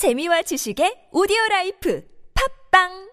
재미와 지식의 오디오 life 팟빵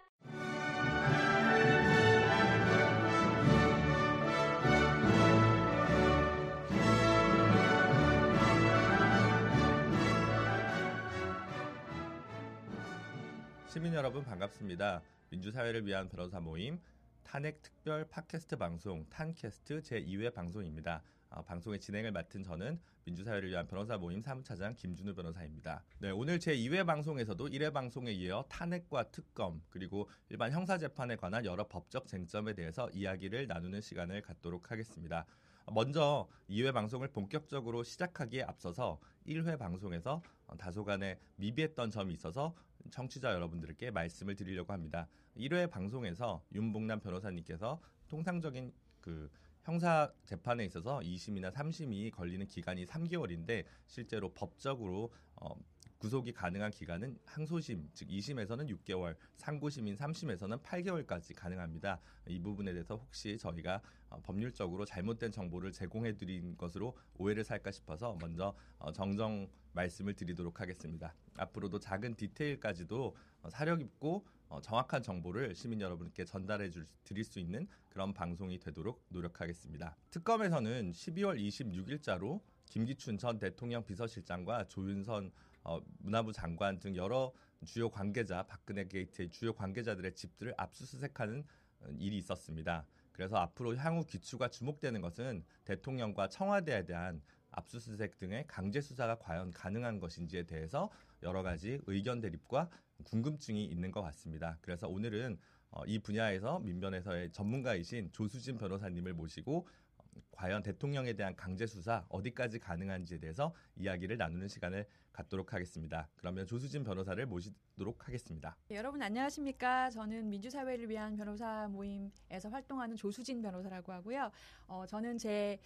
시민 여러분 반갑습니다. 민주사회를 위한 변호사 모임 탄핵 특별 팟캐스트 방송 탄캐스트 제2회 방송입니다. 어, 방송의 진행을 맡은 저는 민주사회를 위한 변호사 모임 사무차장 김준우 변호사입니다. 네, 오늘 제 2회 방송에서도 1회 방송에 이어 탄핵과 특검 그리고 일반 형사 재판에 관한 여러 법적 쟁점에 대해서 이야기를 나누는 시간을 갖도록 하겠습니다. 먼저 2회 방송을 본격적으로 시작하기에 앞서서 1회 방송에서 다소간에 미비했던 점이 있어서 청취자 여러분들께 말씀을 드리려고 합니다. 1회 방송에서 윤봉남 변호사님께서 통상적인 그 형사 재판에 있어서 2심이나 3심이 걸리는 기간이 3개월인데 실제로 법적으로 어, 구속이 가능한 기간은 항소심 즉 2심에서는 6개월, 상고심인 3심에서는 8개월까지 가능합니다. 이 부분에 대해서 혹시 저희가 어, 법률적으로 잘못된 정보를 제공해 드린 것으로 오해를 살까 싶어서 먼저 어, 정정 말씀을 드리도록 하겠습니다. 앞으로도 작은 디테일까지도 어, 사려 깊고 어, 정확한 정보를 시민 여러분께 전달해 줄, 드릴 수 있는 그런 방송이 되도록 노력하겠습니다. 특검에서는 12월 26일자로 김기춘 전 대통령 비서실장과 조윤선 어, 문화부 장관 등 여러 주요 관계자 박근혜 게이트의 주요 관계자들의 집들을 압수수색하는 어, 일이 있었습니다. 그래서 앞으로 향후 기추가 주목되는 것은 대통령과 청와대에 대한 압수수색 등의 강제 수사가 과연 가능한 것인지에 대해서 여러 가지 의견 대립과 궁금증이 있는 것 같습니다. 그래서 오늘은 어, 이 분야에서 민변에서의 전문가이신 조수진 변호사님을 모시고 어, 과연 대통령에 대한 강제 수사 어디까지 가능한지에 대해서 이야기를 나누는 시간을 갖도록 하겠습니다. 그러면 조수진 변호사를 모시도록 하겠습니다. 네, 여러분 안녕하십니까? 저는 민주사회를 위한 변호사 모임에서 활동하는 조수진 변호사라고 하고요. 어, 저는 제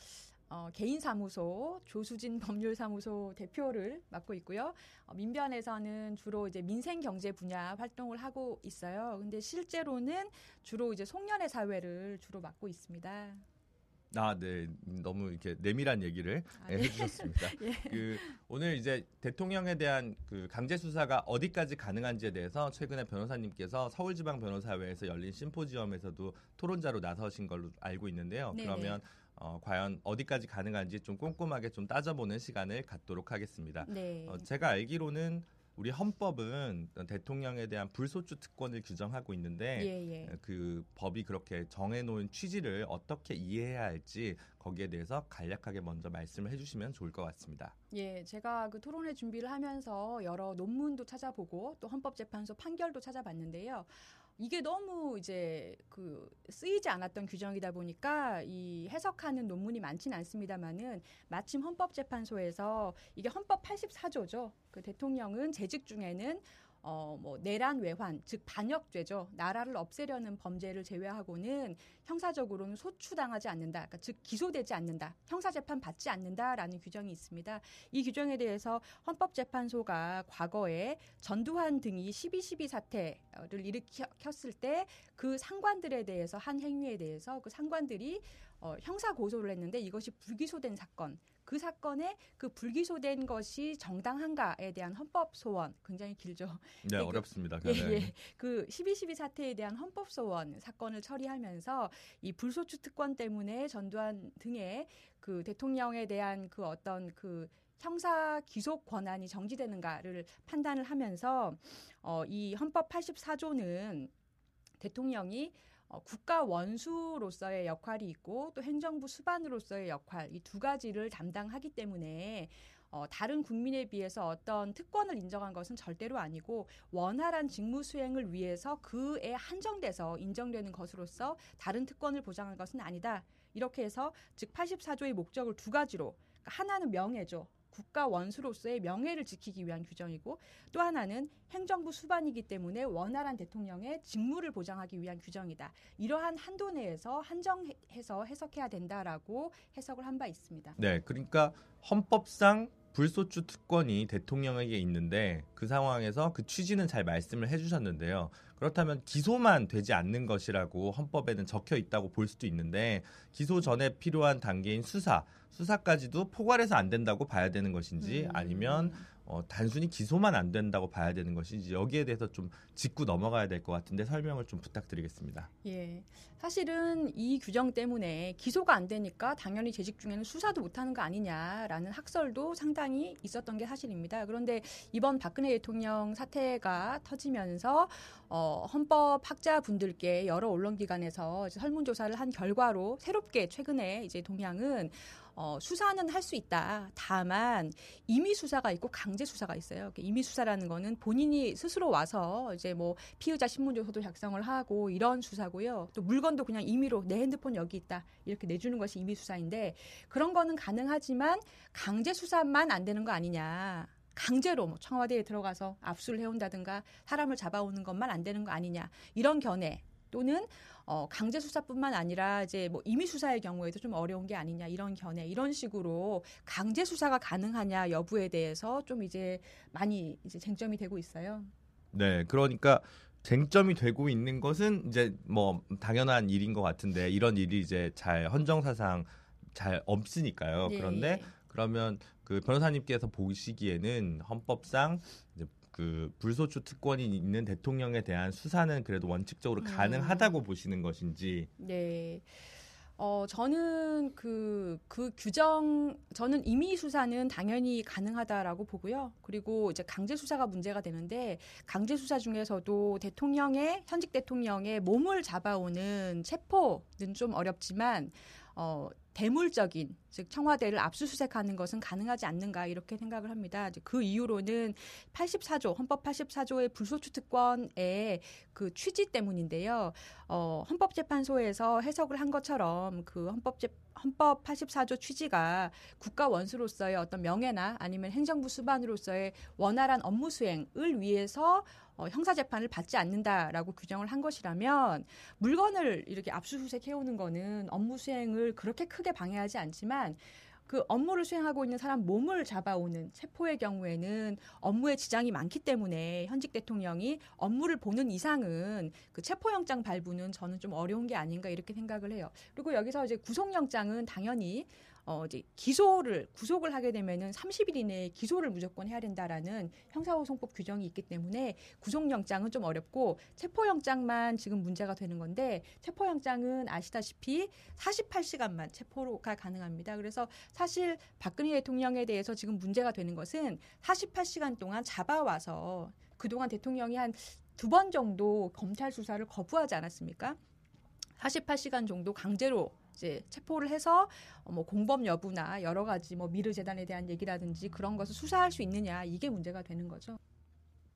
어, 개인 사무소 조수진 법률사무소 대표를 맡고 있고요. 어, 민변에서는 주로 이제 민생 경제 분야 활동을 하고 있어요. 근데 실제로는 주로 이제 송년회 사회를 주로 맡고 있습니다. 아, 네. 너무 이렇게 내밀한 얘기를 아, 네, 네. 해주셨습니다. 예. 그 오늘 이제 대통령에 대한 그 강제 수사가 어디까지 가능한지에 대해서 최근에 변호사님께서 서울지방변호사회에서 열린 심포지엄에서도 토론자로 나서신 걸로 알고 있는데요. 네네. 그러면 어, 과연 어디까지 가능한지 좀 꼼꼼하게 좀 따져보는 시간을 갖도록 하겠습니다. 네. 어, 제가 알기로는 우리 헌법은 대통령에 대한 불소추 특권을 규정하고 있는데 예, 예. 그 법이 그렇게 정해놓은 취지를 어떻게 이해해야 할지 거기에 대해서 간략하게 먼저 말씀을 해주시면 좋을 것 같습니다. 예, 제가 그 토론회 준비를 하면서 여러 논문도 찾아보고 또 헌법재판소 판결도 찾아봤는데요. 이게 너무 이제 그 쓰이지 않았던 규정이다 보니까 이 해석하는 논문이 많지는 않습니다만은 마침 헌법재판소에서 이게 헌법 84조죠. 그 대통령은 재직 중에는 어, 뭐, 내란 외환, 즉, 반역죄죠. 나라를 없애려는 범죄를 제외하고는 형사적으로는 소추당하지 않는다. 그러니까 즉, 기소되지 않는다. 형사 재판 받지 않는다라는 규정이 있습니다. 이 규정에 대해서 헌법재판소가 과거에 전두환 등이 12.12 사태를 일으켰을 때 그 상관들에 대해서 한 행위에 대해서 그 상관들이 어, 형사 고소를 했는데 이것이 불기소된 사건. 그 사건에 그 불기소된 것이 정당한가에 대한 헌법 소원 굉장히 길죠. 네, 그- 어렵습니다. 예, 네. 예. 그12.12 사태에 대한 헌법 소원 사건을 처리하면서 이 불소추 특권 때문에 전두환 등의 그 대통령에 대한 그 어떤 그 형사 기소 권한이 정지되는가를 판단을 하면서 어, 이 헌법 84조는 대통령이 어, 국가 원수로서의 역할이 있고 또 행정부 수반으로서의 역할 이 두 가지를 담당하기 때문에 어, 다른 국민에 비해서 어떤 특권을 인정한 것은 절대로 아니고 원활한 직무 수행을 위해서 그에 한정돼서 인정되는 것으로서 다른 특권을 보장한 것은 아니다. 이렇게 해서 즉 84조의 목적을 두 가지로 그러니까 하나는 명예죠. 국가 원수로서의 명예를 지키기 위한 규정이고 또 하나는 행정부 수반이기 때문에 원활한 대통령의 직무를 보장하기 위한 규정이다. 이러한 한도 내에서 한정해서 해석해야 된다라고 해석을 한 바 있습니다. 네, 그러니까 헌법상 불소추 특권이 대통령에게 있는데 그 상황에서 그 취지는 잘 말씀을 해주셨는데요. 그렇다면 기소만 되지 않는 것이라고 헌법에는 적혀 있다고 볼 수도 있는데 기소 전에 필요한 단계인 수사, 수사까지도 포괄해서 안 된다고 봐야 되는 것인지 음. 아니면 어, 단순히 기소만 안 된다고 봐야 되는 것인지 여기에 대해서 좀 짚고 넘어가야 될 것 같은데 설명을 좀 부탁드리겠습니다. 예. 사실은 이 규정 때문에 기소가 안 되니까 당연히 재직 중에는 수사도 못하는 거 아니냐라는 학설도 상당히 있었던 게 사실입니다. 그런데 이번 박근혜 대통령 사태가 터지면서 어, 헌법 학자분들께 여러 언론기관에서 설문조사를 한 결과로 새롭게 최근에 이제 동향은 어, 수사는 할 수 있다. 다만 임의 수사가 있고 강제 수사가 있어요. 임의 수사라는 거는 본인이 스스로 와서 이제 뭐 피의자 신문조서도 작성을 하고 이런 수사고요. 또 물건도 그냥 임의로 내 핸드폰 여기 있다 이렇게 내주는 것이 임의 수사인데 그런 거는 가능하지만 강제 수사만 안 되는 거 아니냐. 강제로 뭐 청와대에 들어가서 압수를 해온다든가 사람을 잡아오는 것만 안 되는 거 아니냐 이런 견해 또는 어, 강제 수사뿐만 아니라 이제 뭐 임의 수사의 경우에도 좀 어려운 게 아니냐 이런 견해 이런 식으로 강제 수사가 가능하냐 여부에 대해서 좀 이제 많이 이제 쟁점이 되고 있어요. 네, 그러니까 쟁점이 되고 있는 것은 이제 뭐 당연한 일인 것 같은데 이런 일이 이제 잘 헌정사상 잘 없으니까요. 예, 그런데 예. 그러면 그 변호사님께서 보시기에는 헌법상 이제 그 불소추 특권이 있는 대통령에 대한 수사는 그래도 원칙적으로 음. 가능하다고 보시는 것인지 네. 어, 저는 그, 그 규정, 저는 임의 수사는 당연히 가능하다라고 보고요. 그리고 이제 강제 수사가 문제가 되는데, 강제 수사 중에서도 대통령의, 현직 대통령의 몸을 잡아오는 체포는 좀 어렵지만, 어, 대물적인, 즉, 청와대를 압수수색하는 것은 가능하지 않는가, 이렇게 생각을 합니다. 이제 그 이유로는 84조, 헌법 84조의 불소추 특권의 그 취지 때문인데요. 어, 헌법재판소에서 해석을 한 것처럼 그 헌법재 헌법 84조 취지가 국가 원수로서의 어떤 명예나 아니면 행정부 수반으로서의 원활한 업무 수행을 위해서 어, 형사 재판을 받지 않는다라고 규정을 한 것이라면 물건을 이렇게 압수수색 해오는 거는 업무 수행을 그렇게 크게 방해하지 않지만 그 업무를 수행하고 있는 사람 몸을 잡아오는 체포의 경우에는 업무에 지장이 많기 때문에 현직 대통령이 업무를 보는 이상은 그 체포영장 발부는 저는 좀 어려운 게 아닌가 이렇게 생각을 해요. 그리고 여기서 이제 구속영장은 당연히 어 이제 기소를 구속을 하게 되면은 30일 이내에 기소를 무조건 해야 된다라는 형사소송법 규정이 있기 때문에 구속영장은 좀 어렵고 체포영장만 지금 문제가 되는 건데 체포영장은 아시다시피 48시간만 체포가 가능합니다. 그래서 사실 박근혜 대통령에 대해서 지금 문제가 되는 것은 48시간 동안 잡아와서 그동안 대통령이 한 두 번 정도 검찰 수사를 거부하지 않았습니까? 48시간 정도 강제로 이제 체포를 해서 어, 뭐 공범 여부나 여러 가지 뭐 미르 재단에 대한 얘기라든지 그런 것을 수사할 수 있느냐 이게 문제가 되는 거죠.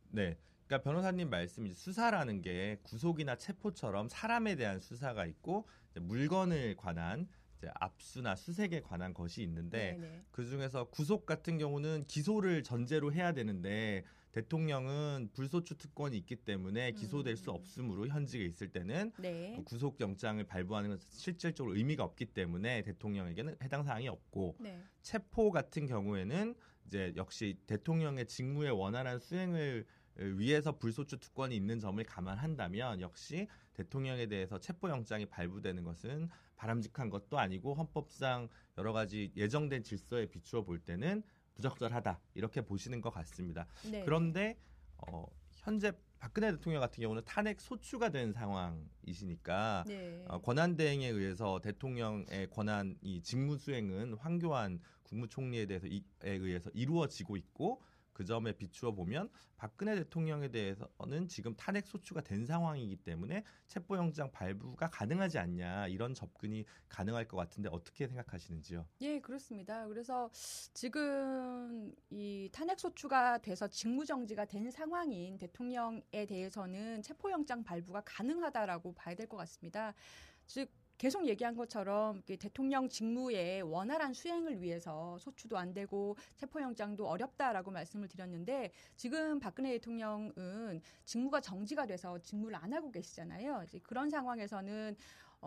네. 그러니까 변호사님 말씀 이제 수사라는 게 구속이나 체포처럼 사람에 대한 수사가 있고 물건을 관한 이제 압수나 수색에 관한 것이 있는데. 그 중에서 구속 같은 경우는 기소를 전제로 해야 되는데 대통령은 불소추 특권이 있기 때문에 기소될 수 음. 없으므로 현직에 있을 때는 네. 구속 영장을 발부하는 것은 실질적으로 의미가 없기 때문에 대통령에게는 해당 사항이 없고 네. 체포 같은 경우에는 이제 역시 대통령의 직무의 원활한 수행을 위해서 불소추 특권이 있는 점을 감안한다면 역시 대통령에 대해서 체포 영장이 발부되는 것은 바람직한 것도 아니고 헌법상 여러 가지 예정된 질서에 비추어 볼 때는 부적절하다 이렇게 보시는 것 같습니다. 네. 그런데 어, 현재 박근혜 대통령 같은 경우는 탄핵 소추가 된 상황이시니까 네. 어, 권한 대행에 의해서 대통령의 권한 이 직무 수행은 황교안 국무총리에 대해서 이, 에 의해서 이루어지고 있고 그 점에 비추어 보면 박근혜 대통령에 대해서는 지금 탄핵 소추가 된 상황이기 때문에 체포영장 발부가 가능하지 않냐 이런 접근이 가능할 것 같은데 어떻게 생각하시는지요? 예, 그렇습니다. 그래서 지금 이 탄핵 소추가 돼서 직무 정지가 된 상황인 대통령에 대해서는 체포영장 발부가 가능하다라고 봐야 될 것 같습니다. 즉 계속 얘기한 것처럼 이렇게 대통령 직무의 원활한 수행을 위해서 소추도 안 되고 체포영장도 어렵다라고 말씀을 드렸는데 지금 박근혜 대통령은 직무가 정지가 돼서 직무를 안 하고 계시잖아요. 이제 그런 상황에서는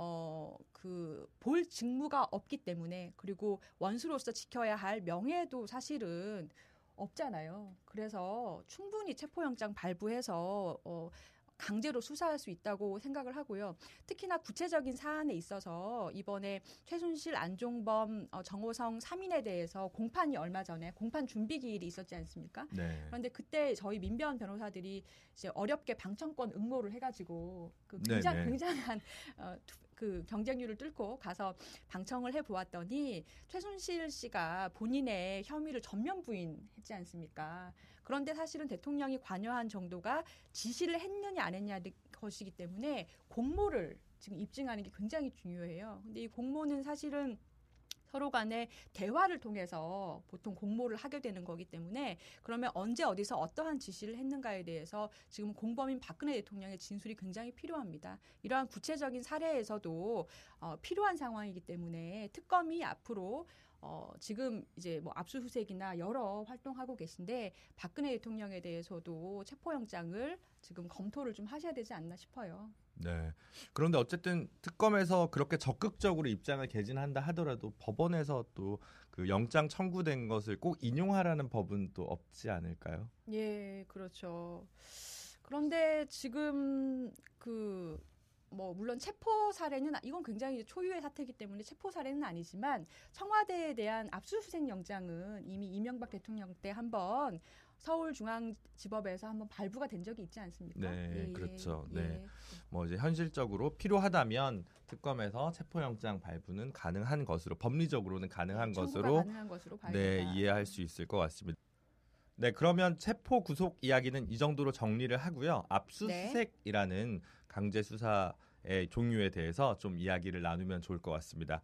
어, 그, 볼 직무가 없기 때문에, 그리고 원수로서 지켜야 할 명예도 사실은 없잖아요. 그래서 충분히 체포영장 발부해서, 어, 강제로 수사할 수 있다고 생각을 하고요. 특히나 구체적인 사안에 있어서 이번에 최순실, 안종범, 어, 정호성 3인에 대해서 공판이 얼마 전에 공판 준비 기일이 있었지 않습니까? 네. 그런데 그때 저희 민변 변호사들이 이제 어렵게 방청권 응모를 해가지고 그 네네. 굉장, 굉장한 어, 투- 그 경쟁률을 뚫고 가서 방청을 해 보았더니 최순실 씨가 본인의 혐의를 전면 부인했지 않습니까? 그런데 사실은 대통령이 관여한 정도가 지시를 했느냐 안 했냐의 것이기 때문에 공모를 지금 입증하는 게 굉장히 중요해요. 근데 이 공모는 사실은 서로 간에 대화를 통해서 보통 공모를 하게 되는 거기 때문에 그러면 언제 어디서 어떠한 지시를 했는가에 대해서 지금 공범인 박근혜 대통령의 진술이 굉장히 필요합니다. 이러한 구체적인 사례에서도 어, 필요한 상황이기 때문에 특검이 앞으로 어, 지금 이제 뭐 압수수색이나 여러 활동하고 계신데 박근혜 대통령에 대해서도 체포영장을 지금 검토를 좀 하셔야 되지 않나 싶어요. 네. 그런데 어쨌든 특검에서 그렇게 적극적으로 입장을 개진한다 하더라도 법원에서 또 그 영장 청구된 것을 꼭 인용하라는 법은 또 없지 않을까요? 예, 그렇죠. 그런데 지금 그 뭐 물론 체포 사례는 아- 이건 굉장히 초유의 사태이기 때문에 체포 사례는 아니지만 청와대에 대한 압수수색 영장은 이미 이명박 대통령 때 한번 서울중앙지법에서 한번 발부가 된 적이 있지 않습니까? 네, 그렇죠. 네. 뭐 이제 현실적으로 필요하다면 특검에서 체포영장 발부는 가능한 것으로 법리적으로는 가능한 청구가 것으로 가능한 것으로 네. 이해할 수 있을 것 같습니다. 네 그러면 체포 구속 이야기는 이 정도로 정리를 하고요. 압수수색이라는 강제 수사의 종류에 대해서 좀 이야기를 나누면 좋을 것 같습니다.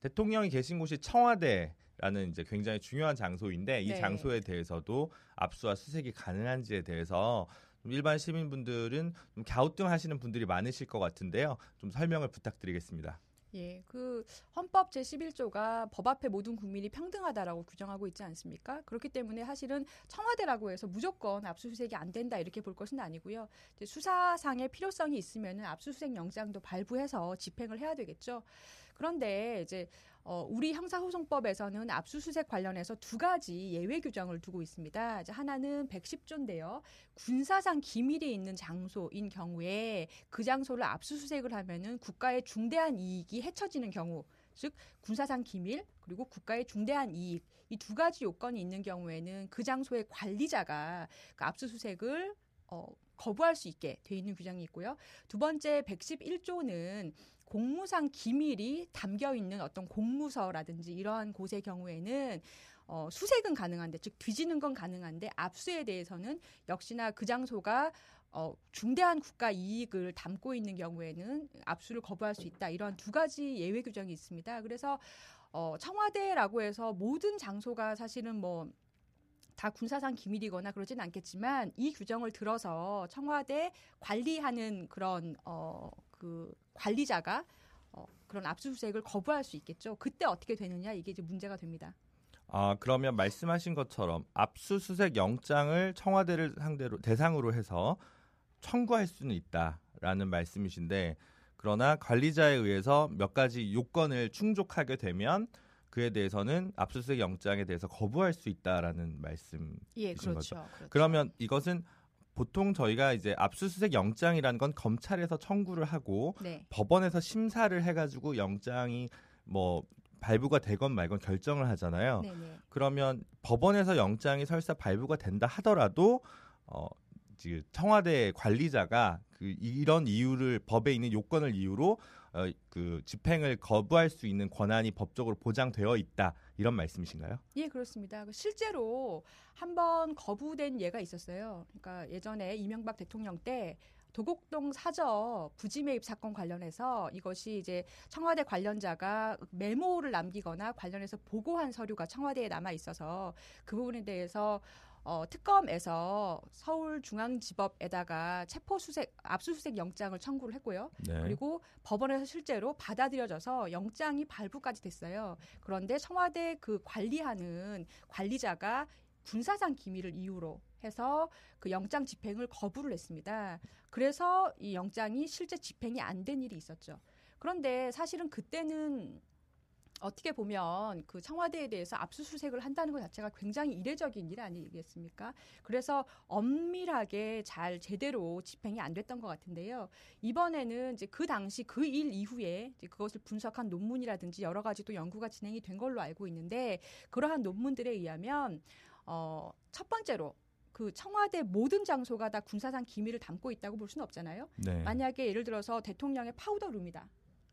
대통령이 계신 곳이 청와대 라는 이제 굉장히 중요한 장소인데 이 네. 장소에 대해서도 압수와 수색이 가능한지에 대해서 좀 일반 시민분들은 좀 갸우뚱하시는 분들이 많으실 것 같은데요. 좀 설명을 부탁드리겠습니다. 예, 그 헌법 제11조가 법 앞에 모든 국민이 평등하다라고 규정하고 있지 않습니까? 그렇기 때문에 사실은 청와대라고 해서 무조건 압수수색이 안 된다 이렇게 볼 것은 아니고요. 수사상의 필요성이 있으면은 압수수색 영장도 발부해서 집행을 해야 되겠죠. 그런데 이제 어, 우리 형사소송법에서는 압수수색 관련해서 두 가지 예외 규정을 두고 있습니다. 하나는 110조인데요. 군사상 기밀이 있는 장소인 경우에 그 장소를 압수수색을 하면은 국가의 중대한 이익이 해쳐지는 경우, 즉 군사상 기밀 그리고 국가의 중대한 이익 이 두 가지 요건이 있는 경우에는 그 장소의 관리자가 그 압수수색을 어, 거부할 수 있게 돼 있는 규정이 있고요. 두 번째 111조는 공무상 기밀이 담겨 있는 어떤 공무서라든지 이러한 곳의 경우에는 어, 수색은 가능한데 즉 뒤지는 건 가능한데 압수에 대해서는 역시나 그 장소가 어, 중대한 국가 이익을 담고 있는 경우에는 압수를 거부할 수 있다. 이런 두 가지 예외 규정이 있습니다. 그래서 어, 청와대라고 해서 모든 장소가 사실은 뭐 다 군사상 기밀이거나 그러진 않겠지만 이 규정을 들어서 청와대 관리하는 그런 어, 그 관리자가 어, 그런 압수수색을 거부할 수 있겠죠. 그때 어떻게 되느냐 이게 이제 문제가 됩니다. 아 그러면 말씀하신 것처럼 압수수색 영장을 청와대를 상대로 대상으로 해서 청구할 수는 있다라는 말씀이신데 그러나 관리자에 의해서 몇 가지 요건을 충족하게 되면 그에 대해서는 압수수색 영장에 대해서 거부할 수 있다라는 말씀. 예, 이신 그렇죠. 그렇죠. 그러면 이것은 보통 저희가 이제 압수수색 영장이라는 건 검찰에서 청구를 하고 네. 법원에서 심사를 해가지고 영장이 뭐 발부가 되건 말건 결정을 하잖아요. 네, 네. 그러면 법원에서 영장이 설사 발부가 된다 하더라도 어 청와대 관리자가 그 이런 이유를 법에 있는 요건을 이유로 어, 그 집행을 거부할 수 있는 권한이 법적으로 보장되어 있다 이런 말씀이신가요? 예, 그렇습니다. 그 실제로 한번 거부된 예가 있었어요. 그러니까 예전에 이명박 대통령 때 도곡동 사저 부지 매입 사건 관련해서 이것이 이제 청와대 관련자가 메모를 남기거나 관련해서 보고한 서류가 청와대에 남아 있어서 그 부분에 대해서 어, 특검에서 서울중앙지법에다가 체포수색 압수수색 영장을 청구를 했고요. 네. 그리고 법원에서 실제로 받아들여져서 영장이 발부까지 됐어요. 그런데 청와대 그 관리하는 관리자가 군사상 기밀을 이유로 해서 그 영장 집행을 거부를 했습니다. 그래서 이 영장이 실제 집행이 안 된 일이 있었죠. 그런데 사실은 그때는 어떻게 보면 그 청와대에 대해서 압수수색을 한다는 것 자체가 굉장히 이례적인 일 아니겠습니까? 그래서 엄밀하게 잘 제대로 집행이 안 됐던 것 같은데요. 이번에는 이제 그 당시 그 일 이후에 그것을 분석한 논문이라든지 여러 가지 또 연구가 진행이 된 걸로 알고 있는데 그러한 논문들에 의하면 어, 첫 번째로 그 청와대 모든 장소가 다 군사상 기밀을 담고 있다고 볼 수는 없잖아요. 네. 만약에 예를 들어서 대통령의 파우더룸이다.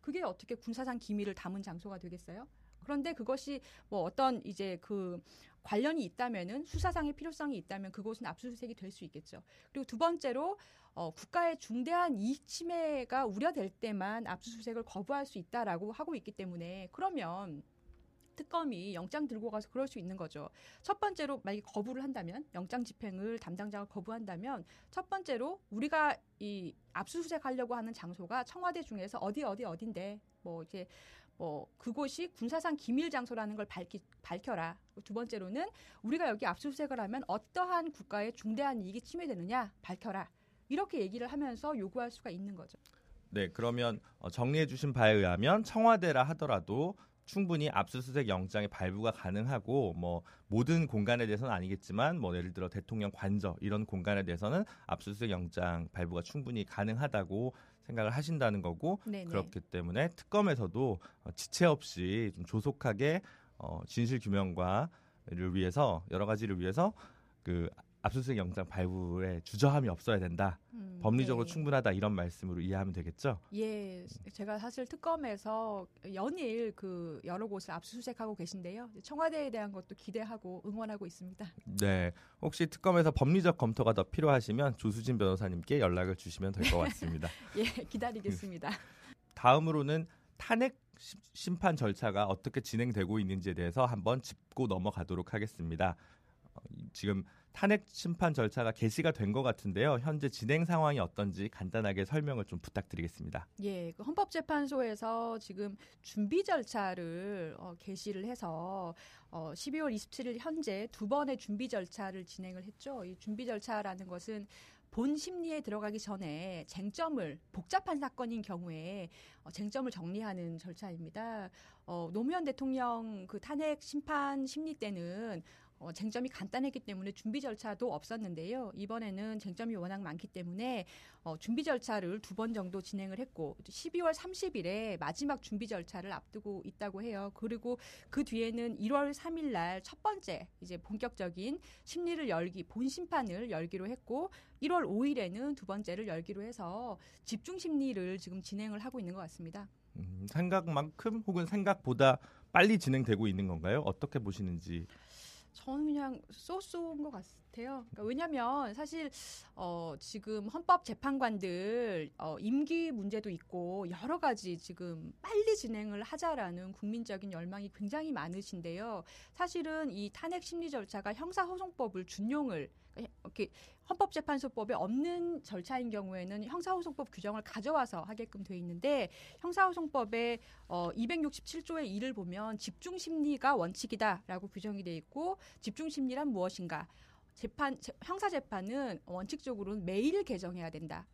그게 어떻게 군사상 기밀을 담은 장소가 되겠어요? 그런데 그것이 뭐 어떤 이제 그 관련이 있다면은 수사상의 필요성이 있다면 그곳은 압수수색이 될 수 있겠죠. 그리고 두 번째로 어, 국가의 중대한 이익 침해가 우려될 때만 압수수색을 거부할 수 있다라고 하고 있기 때문에 그러면 특검이 영장 들고 가서 그럴 수 있는 거죠. 첫 번째로 만약에 거부를 한다면 영장 집행을 담당자가 거부한다면 첫 번째로 우리가 이 압수수색 하려고 하는 장소가 청와대 중에서 어디 어디 어딘데 뭐 이제 뭐 그곳이 군사상 기밀 장소라는 걸 밝히, 밝혀라. 두 번째로는 우리가 여기 압수수색을 하면 어떠한 국가의 중대한 이익이 침해되느냐 밝혀라. 이렇게 얘기를 하면서 요구할 수가 있는 거죠. 네, 그러면 어, 정리해 주신 바에 의하면 청와대라 하더라도 충분히 압수수색 영장의 발부가 가능하고 뭐 모든 공간에 대해서는 아니겠지만 뭐 예를 들어 대통령 관저 이런 공간에 대해서는 압수수색 영장 발부가 충분히 가능하다고 생각을 하신다는 거고 네네. 그렇기 때문에 특검에서도 어, 지체 없이 좀 조속하게 어, 진실 규명과를 위해서 여러 가지를 위해서 그 압수수색 영장 발부에 주저함이 없어야 된다. 음, 법리적으로 네. 충분하다 이런 말씀으로 이해하면 되겠죠. 예, 제가 사실 특검에서 연일 그 여러 곳을 압수수색하고 계신데요. 청와대에 대한 것도 기대하고 응원하고 있습니다. 네. 혹시 특검에서 법리적 검토가 더 필요하시면 조수진 변호사님께 연락을 주시면 될 것 같습니다. 예, 기다리겠습니다. 다음으로는 탄핵 시- 심판 절차가 어떻게 진행되고 있는지에 대해서 한번 짚고 넘어가도록 하겠습니다. 어, 이- 지금 탄핵 심판 절차가 개시가 된 것 같은데요. 현재 진행 상황이 어떤지 간단하게 설명을 좀 부탁드리겠습니다. 예, 그 헌법재판소에서 지금 준비 절차를 어, 개시를 해서 어, 12월 27일 현재 두 번의 준비 절차를 진행을 했죠. 이 준비 절차라는 것은 본 심리에 들어가기 전에 쟁점을 복잡한 사건인 경우에 어, 쟁점을 정리하는 절차입니다. 어, 노무현 대통령 그 탄핵 심판 심리 때는 어, 쟁점이 간단했기 때문에 준비 절차도 없었는데요. 이번에는 쟁점이 워낙 많기 때문에 어, 준비 절차를 두 번 정도 진행을 했고 12월 30일에 마지막 준비 절차를 앞두고 있다고 해요. 그리고 그 뒤에는 1월 3일 날 첫 번째 이제 본격적인 심리를 열기 본 심판을 열기로 했고 1월 5일에는 두 번째를 열기로 해서 집중 심리를 지금 진행을 하고 있는 것 같습니다. 음, 생각만큼 혹은 생각보다 빨리 진행되고 있는 건가요? 어떻게 보시는지. 저는 그냥 쏘쏘인 것 같아요. 그러니까 왜냐하면 사실 어, 지금 헌법 재판관들 어, 임기 문제도 있고 여러 가지 지금 빨리 진행을 하자라는 국민적인 열망이 굉장히 많으신데요. 사실은 이 탄핵 심리 절차가 형사소송법을 준용을 그러니까 이렇게 헌법재판소법에 없는 절차인 경우에는 형사소송법 규정을 가져와서 하게끔 돼 있는데 형사소송법의 어, 267조의 2를 보면 집중 심리가 원칙이다라고 규정이 돼 있고 집중 심리란 무엇인가? 재판 재- 형사 재판은 원칙적으로는 매일 개정해야 된다.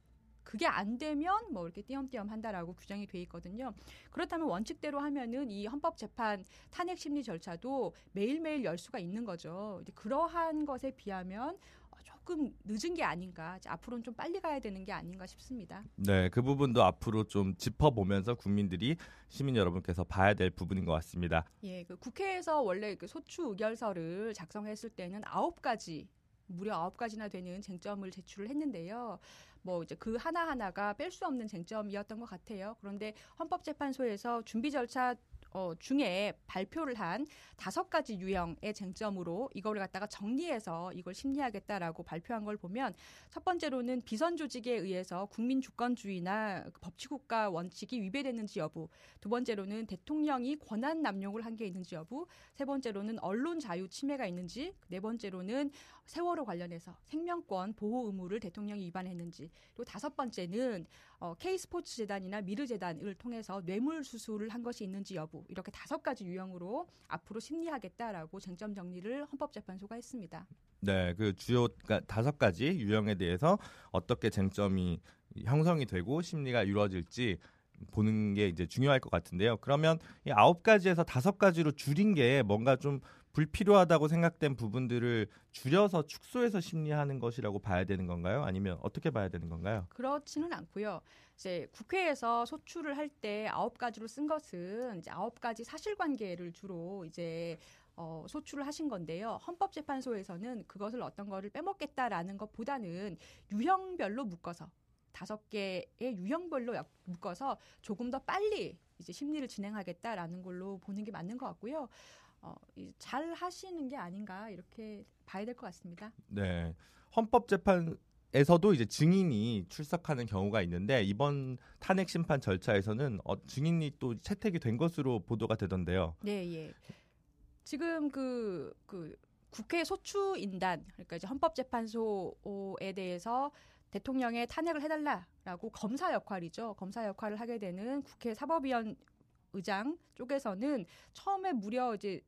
그게 안 되면 뭐 이렇게 띄엄띄엄 한다라고 규정이 돼 있거든요. 그렇다면 원칙대로 하면은 이 헌법 재판 탄핵 심리 절차도 매일매일 열 수가 있는 거죠. 이제 그러한 것에 비하면 어, 조금 늦은 게 아닌가. 앞으로는 좀 빨리 가야 되는 게 아닌가 싶습니다. 네, 그 부분도 앞으로 좀 짚어보면서 국민들이 시민 여러분께서 봐야 될 부분인 것 같습니다. 예, 그 국회에서 원래 그 소추 의결서를 작성했을 때는 아홉 가지 무려 아홉 가지나 되는 쟁점을 제출을 했는데요. 뭐 이제 그 하나 하나가 뺄 수 없는 쟁점이었던 것 같아요. 그런데 헌법재판소에서 준비 절차 어, 중에 발표를 한 다섯 가지 유형의 쟁점으로 이거를 갖다가 정리해서 이걸 심리하겠다라고 발표한 걸 보면 첫 번째로는 비선 조직에 의해서 국민 주권주의나 그 법치국가 원칙이 위배됐는지 여부, 두 번째로는 대통령이 권한 남용을 한 게 있는지 여부, 세 번째로는 언론 자유 침해가 있는지, 네 번째로는 세월호 관련해서 생명권 보호 의무를 대통령이 위반했는지, 그리고 다섯 번째는 어, K스포츠 재단이나 미르 재단을 통해서 뇌물 수수를 한 것이 있는지 여부 이렇게 다섯 가지 유형으로 앞으로 심리하겠다라고 쟁점 정리를 헌법재판소가 했습니다. 네, 그 주요 그러니까 다섯 가지 유형에 대해서 어떻게 쟁점이 형성이 되고 심리가 이루어질지 보는 게 이제 중요할 것 같은데요. 그러면 이 아홉 가지에서 다섯 가지로 줄인 게 뭔가 좀 불필요하다고 생각된 부분들을 줄여서 축소해서 심리하는 것이라고 봐야 되는 건가요? 아니면 어떻게 봐야 되는 건가요? 그렇지는 않고요. 이제 국회에서 소출을 할때 아홉 가지로 쓴 것은 이제 아홉 가지 사실관계를 주로 이제 어, 소출을 하신 건데요. 헌법재판소에서는 그것을 어떤 거를 빼먹겠다라는 것보다는 유형별로 묶어서 다섯 개의 유형별로 묶어서 조금 더 빨리 이제 심리를 진행하겠다라는 걸로 보는 게 맞는 것 같고요. 어, 잘 하시는 게 아닌가 이렇게 봐야 될 것 같습니다. 네. 헌법재판 에서도 이제 증인이 출석하는 경우가 있는데 이번 탄핵 심판 절차에서는 어, 증인이 또 채택이 된 것으로 보도가 되던데요. 네, 예. 지금 그, 그 국회 소추 인단 그러니까 이제 헌법재판소에 대해서 대통령의 탄핵을 해달라라고 검사 역할이죠. 검사 역할을 하게 되는 국회 사법위원 의장 쪽에서는 처음에 무려 이제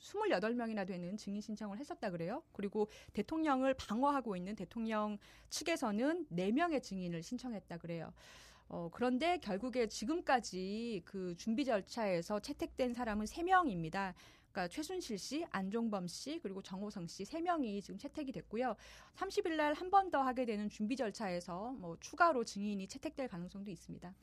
28명이나 되는 증인 신청을 했었다 그래요. 그리고 대통령을 방어하고 있는 대통령 측에서는 4명의 증인을 신청했다 그래요. 어, 그런데 결국에 지금까지 그 준비 절차에서 채택된 사람은 3명입니다. 그러니까 최순실 씨, 안종범 씨, 그리고 정호성 씨 세 명이 지금 채택이 됐고요. 30일 날 한 번 더 하게 되는 준비 절차에서 뭐 추가로 증인이 채택될 가능성도 있습니다.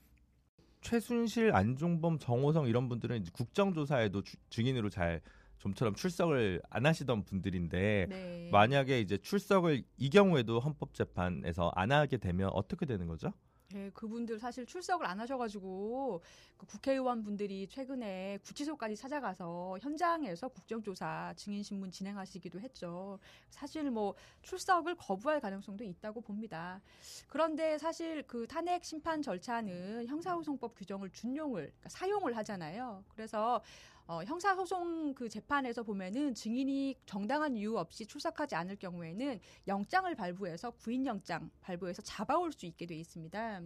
최순실, 안종범, 정호성 이런 분들은 국정조사에도 주, 증인으로 잘 좀처럼 출석을 안 하시던 분들인데 네. 만약에 이제 출석을 이 경우에도 헌법재판에서 안 하게 되면 어떻게 되는 거죠? 네, 그분들 사실 출석을 안 하셔가지고 그 국회의원 분들이 최근에 구치소까지 찾아가서 현장에서 국정조사 증인신문 진행하시기도 했죠. 사실 뭐 출석을 거부할 가능성도 있다고 봅니다. 그런데 사실 그 탄핵 심판 절차는 형사소송법 규정을 준용을 그러니까 사용을 하잖아요. 그래서 어, 형사 소송 그 재판에서 보면은 증인이 정당한 이유 없이 출석하지 않을 경우에는 영장을 발부해서 구인 영장 발부해서 잡아올 수 있게 돼 있습니다.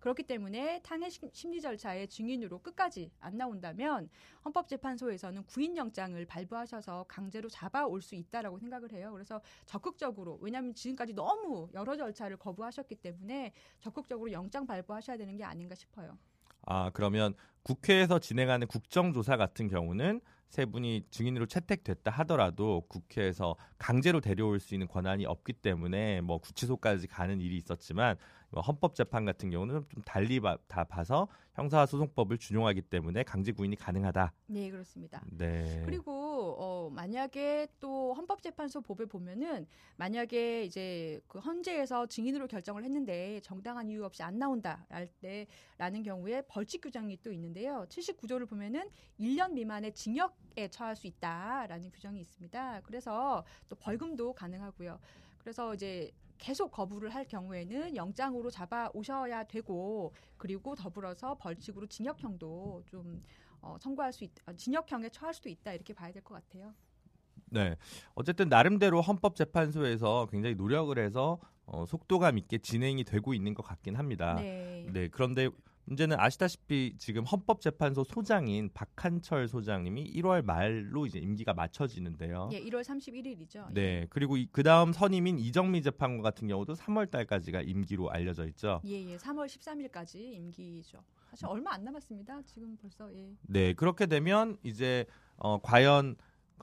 그렇기 때문에 탄핵 심리 절차에 증인으로 끝까지 안 나온다면 헌법재판소에서는 구인 영장을 발부하셔서 강제로 잡아올 수 있다라고 생각을 해요. 그래서 적극적으로 왜냐하면 지금까지 너무 여러 절차를 거부하셨기 때문에 적극적으로 영장 발부하셔야 되는 게 아닌가 싶어요. 아, 그러면 국회에서 진행하는 국정조사 같은 경우는 세 분이 증인으로 채택됐다 하더라도 국회에서 강제로 데려올 수 있는 권한이 없기 때문에 뭐 구치소까지 가는 일이 있었지만 뭐 헌법재판 같은 경우는 좀 달리 봐, 다 봐서 형사소송법을 준용하기 때문에 강제 구인이 가능하다. 네, 그렇습니다. 네. 그리고 어, 만약에 또 헌법재판소 법에 보면은 만약에 이제 그 헌재에서 증인으로 결정을 했는데 정당한 이유 없이 안 나온다 할 때라는 경우에 벌칙 규정이 또 있는데요. 79조를 보면은 1년 미만의 징역에 처할 수 있다라는 규정이 있습니다. 그래서 또 벌금도 가능하고요. 그래서 이제 계속 거부를 할 경우에는 영장으로 잡아 오셔야 되고 그리고 더불어서 벌칙으로 징역형도 좀 어, 선고할 수 있, 어, 징역형에 처할 수도 있다 이렇게 봐야 될 것 같아요. 네, 어쨌든 나름대로 헌법재판소에서 굉장히 노력을 해서 어, 속도감 있게 진행이 되고 있는 것 같긴 합니다. 네. 네 그런데 문제는 아시다시피 지금 헌법재판소 소장인 박한철 소장님이 1월 말로 이제 임기가 맞춰지는데요. 예, 1월 31일이죠. 네, 그리고 그 다음 선임인 이정미 재판관 같은 경우도 3월 달까지가 임기로 알려져 있죠. 예, 예, 3월 13일까지 임기죠. 사실 얼마 안 남았습니다. 지금 벌써 예. 네, 그렇게 되면 이제 어, 과연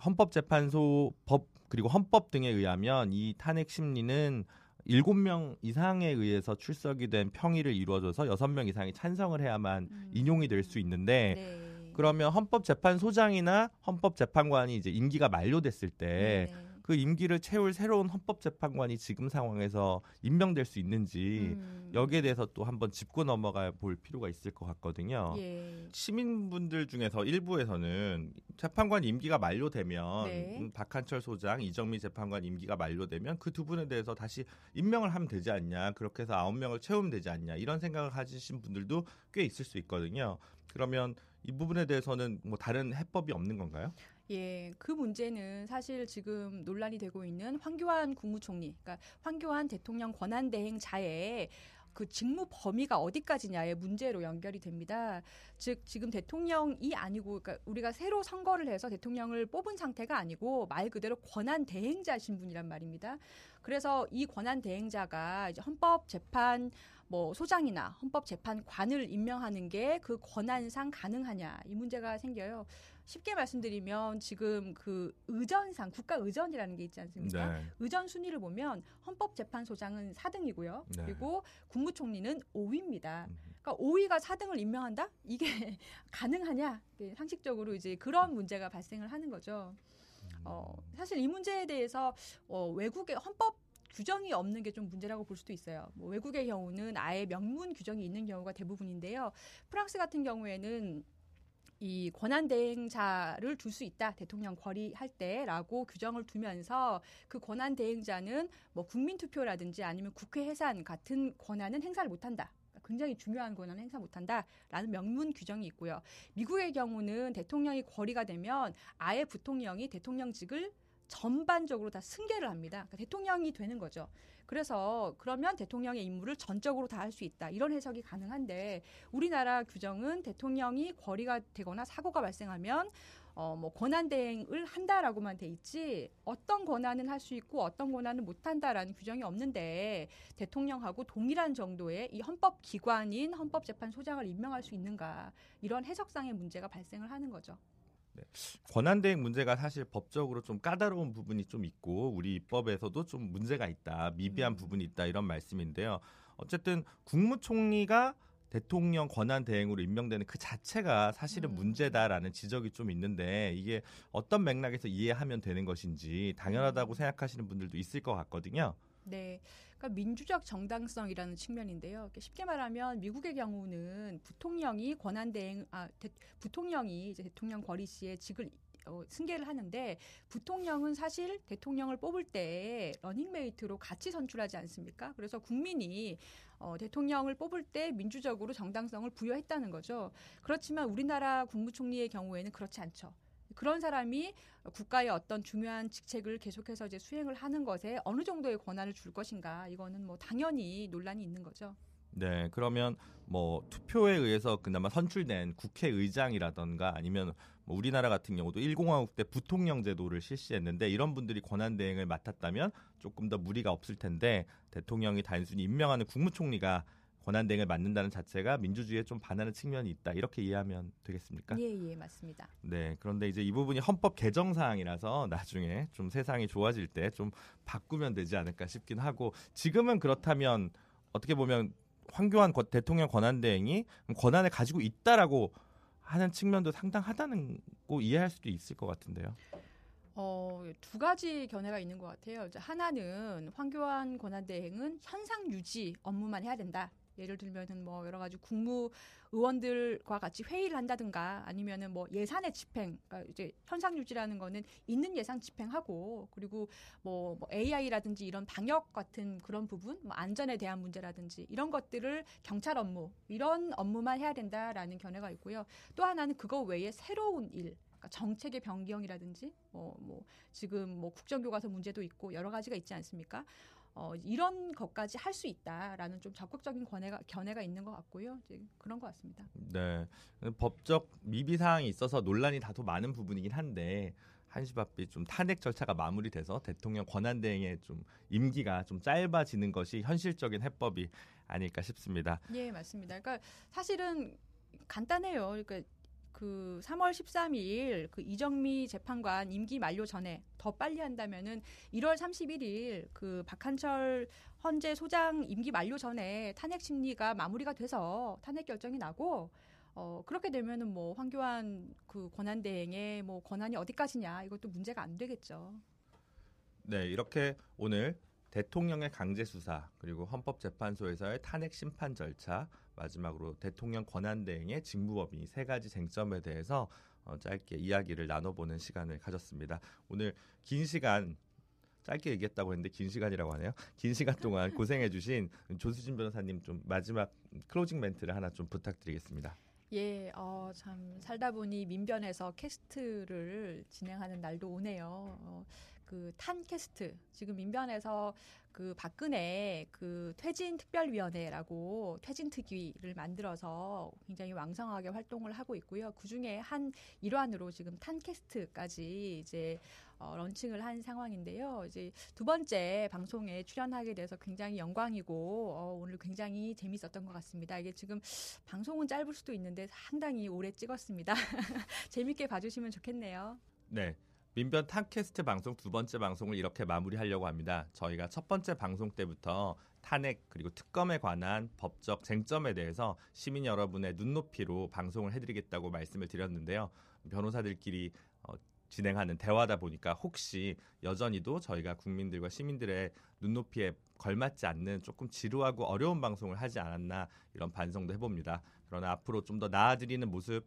헌법재판소 법 그리고 헌법 등에 의하면 이 탄핵 심리는 일곱 명 이상에 의해서 출석이 된 평의를 이루어져서 여섯 명 이상이 찬성을 해야만 음. 인용이 될 수 있는데 네. 그러면 헌법재판소장이나 헌법재판관이 이제 임기가 만료됐을 때 네. 그 임기를 채울 새로운 헌법재판관이 지금 상황에서 임명될 수 있는지 음. 여기에 대해서 또 한번 짚고 넘어가 볼 필요가 있을 것 같거든요. 예. 시민분들 중에서 일부에서는 재판관 임기가 만료되면 네. 음, 박한철 소장, 이정미 재판관 임기가 만료되면 그 두 분에 대해서 다시 임명을 하면 되지 않냐. 그렇게 해서 아홉 명을 채우면 되지 않냐. 이런 생각을 가지신 분들도 꽤 있을 수 있거든요. 그러면 이 부분에 대해서는 뭐 다른 해법이 없는 건가요? 예, 그 문제는 사실 지금 논란이 되고 있는 황교안 국무총리, 그러니까 황교안 대통령 권한대행자의 그 직무 범위가 어디까지냐의 문제로 연결이 됩니다. 즉 지금 대통령이 아니고 그러니까 우리가 새로 선거를 해서 대통령을 뽑은 상태가 아니고 말 그대로 권한 대행자신 분이란 말입니다. 그래서 이 권한 대행자가 이제 헌법 재판 뭐 소장이나 헌법 재판관을 임명하는 게 그 권한상 가능하냐 이 문제가 생겨요. 쉽게 말씀드리면 지금 그 의전상 국가 의전이라는 게 있지 않습니까? 네. 의전 순위를 보면 헌법재판소장은 4등이고요. 네. 그리고 국무총리는 5위입니다. 음. 그러니까 5위가 4등을 임명한다? 이게 가능하냐? 이게 상식적으로 이제 그런 문제가 발생을 하는 거죠. 어, 사실 이 문제에 대해서 어, 외국의 헌법 규정이 없는 게 좀 문제라고 볼 수도 있어요. 뭐 외국의 경우는 아예 명문 규정이 있는 경우가 대부분인데요. 프랑스 같은 경우에는 이 권한 대행자를 둘 수 있다 대통령 거리할 때라고 규정을 두면서 그 권한 대행자는 뭐 국민 투표라든지 아니면 국회 해산 같은 권한은 행사를 못한다. 그러니까 굉장히 중요한 권한을 행사 못한다라는 명문 규정이 있고요. 미국의 경우는 대통령이 거리가 되면 아예 부통령이 대통령직을 전반적으로 다 승계를 합니다. 그러니까 대통령이 되는 거죠. 그래서 그러면 대통령의 임무를 전적으로 다 할 수 있다. 이런 해석이 가능한데 우리나라 규정은 대통령이 거리가 되거나 사고가 발생하면 어, 뭐 권한 대행을 한다라고만 돼 있지 어떤 권한은 할 수 있고 어떤 권한은 못 한다라는 규정이 없는데 대통령하고 동일한 정도의 이 헌법 기관인 헌법재판소장을 임명할 수 있는가 이런 해석상의 문제가 발생을 하는 거죠. 권한대행 문제가 사실 법적으로 좀 까다로운 부분이 좀 있고 우리 입법에서도 좀 문제가 있다, 미비한 음. 부분이 있다 이런 말씀인데요. 어쨌든 국무총리가 대통령 권한 대행으로 임명되는 그 자체가 사실은 음. 문제다라는 지적이 좀 있는데 이게 어떤 맥락에서 이해하면 되는 것인지 당연하다고 음. 생각하시는 분들도 있을 것 같거든요. 네. 그러니까 민주적 정당성이라는 측면인데요. 쉽게 말하면 미국의 경우는 부통령이 권한 대행 아 대, 부통령이 이제 대통령 궐위 시에 직을 어, 승계를 하는데 부통령은 사실 대통령을 뽑을 때 러닝메이트로 같이 선출하지 않습니까? 그래서 국민이 어, 대통령을 뽑을 때 민주적으로 정당성을 부여했다는 거죠. 그렇지만 우리나라 국무총리의 경우에는 그렇지 않죠. 그런 사람이 국가의 어떤 중요한 직책을 계속해서 이제 수행을 하는 것에 어느 정도의 권한을 줄 것인가 이거는 뭐 당연히 논란이 있는 거죠. 네, 그러면 뭐 투표에 의해서 그나마 선출된 국회의장이라던가 아니면 뭐 우리나라 같은 경우도 1공화국 때 부통령 제도를 실시했는데 이런 분들이 권한 대행을 맡았다면 조금 더 무리가 없을 텐데 대통령이 단순히 임명하는 국무총리가 권한 대행을 맡는다는 자체가 민주주의에 좀 반하는 측면이 있다 이렇게 이해하면 되겠습니까? 예, 예, 맞습니다. 네, 그런데 이제 이 부분이 헌법 개정 사항이라서 나중에 좀 세상이 좋아질 때 좀 바꾸면 되지 않을까 싶긴 하고 지금은 그렇다면 어떻게 보면 황교안 거- 대통령 권한 대행이 권한을 가지고 있다라고 하는 측면도 상당하다는 거 이해할 수도 있을 것 같은데요. 어, 두 가지 견해가 있는 것 같아요. 하나는 황교안 권한대행은 현상 유지 업무만 해야 된다. 예를 들면은 뭐 여러 가지 국무 의원들과 같이 회의를 한다든가 아니면은 뭐 예산의 집행, 그러니까 이제 현상 유지라는 거는 있는 예산 집행하고 그리고 뭐, 뭐 AI라든지 이런 방역 같은 그런 부분, 뭐 안전에 대한 문제라든지 이런 것들을 경찰 업무 이런 업무만 해야 된다라는 견해가 있고요. 또 하나는 그거 외에 새로운 일, 그러니까 정책의 변경이라든지 뭐, 뭐 지금 뭐 국정교과서 문제도 있고 여러 가지가 있지 않습니까? 어, 이런 것까지 할 수 있다라는 좀 적극적인 견해가 견해가 있는 것 같고요. 이제 그런 것 같습니다. 네, 법적 미비 사항이 있어서 논란이 다소 많은 부분이긴 한데 한시바삐 좀 탄핵 절차가 마무리돼서 대통령 권한 대행의 좀 임기가 좀 짧아지는 것이 현실적인 해법이 아닐까 싶습니다. 예, 맞습니다. 그러니까 사실은 간단해요. 그러니까 그 3월 13일 그 이정미 재판관 임기 만료 전에 더 빨리 한다면은 1월 31일 그 박한철 헌재 소장 임기 만료 전에 탄핵 심리가 마무리가 돼서 탄핵 결정이 나고 어 그렇게 되면은 뭐 황교안 그 권한 대행의 뭐 권한이 어디까지냐 이것도 문제가 안 되겠죠. 네, 이렇게 오늘 대통령의 강제 수사 그리고 헌법재판소에서의 탄핵 심판 절차 마지막으로 대통령 권한 대행의 직무범위 세 가지 쟁점에 대해서 어, 짧게 이야기를 나눠보는 시간을 가졌습니다. 오늘 긴 시간 짧게 얘기했다고 했는데 긴 시간이라고 하네요. 긴 시간 동안 고생해주신 조수진 변호사님 좀 마지막 closing 멘트를 하나 좀 부탁드리겠습니다. 예, 어, 참 살다 보니 민변에서 캐스트를 진행하는 날도 오네요. 어, 그 탄 캐스트 지금 민변에서 그 박근혜 그 퇴진 특별위원회라고 퇴진 특위를 만들어서 굉장히 왕성하게 활동을 하고 있고요. 그 중에 한 일환으로 지금 탄캐스트까지 이제 어, 런칭을 한 상황인데요. 이제 두 번째 방송에 출연하게 돼서 굉장히 영광이고 어, 오늘 굉장히 재밌었던 것 같습니다. 이게 지금 방송은 짧을 수도 있는데 상당히 오래 찍었습니다. 재밌게 봐주시면 좋겠네요. 네. 민변 탑캐스트 방송 두 번째 방송을 이렇게 마무리하려고 합니다. 저희가 첫 번째 방송 때부터 탄핵 그리고 특검에 관한 법적 쟁점에 대해서 시민 여러분의 눈높이로 방송을 해드리겠다고 말씀을 드렸는데요. 변호사들끼리 어, 진행하는 대화다 보니까 혹시 여전히도 저희가 국민들과 시민들의 눈높이에 걸맞지 않는 조금 지루하고 어려운 방송을 하지 않았나 이런 반성도 해봅니다. 그러나 앞으로 좀 더 나아드리는 모습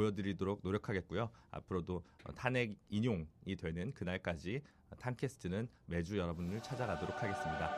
보여드리도록 노력하겠고요. 앞으로도 탄핵 인용이 되는 그날까지 탄캐스트는 매주 여러분을 찾아가도록 하겠습니다.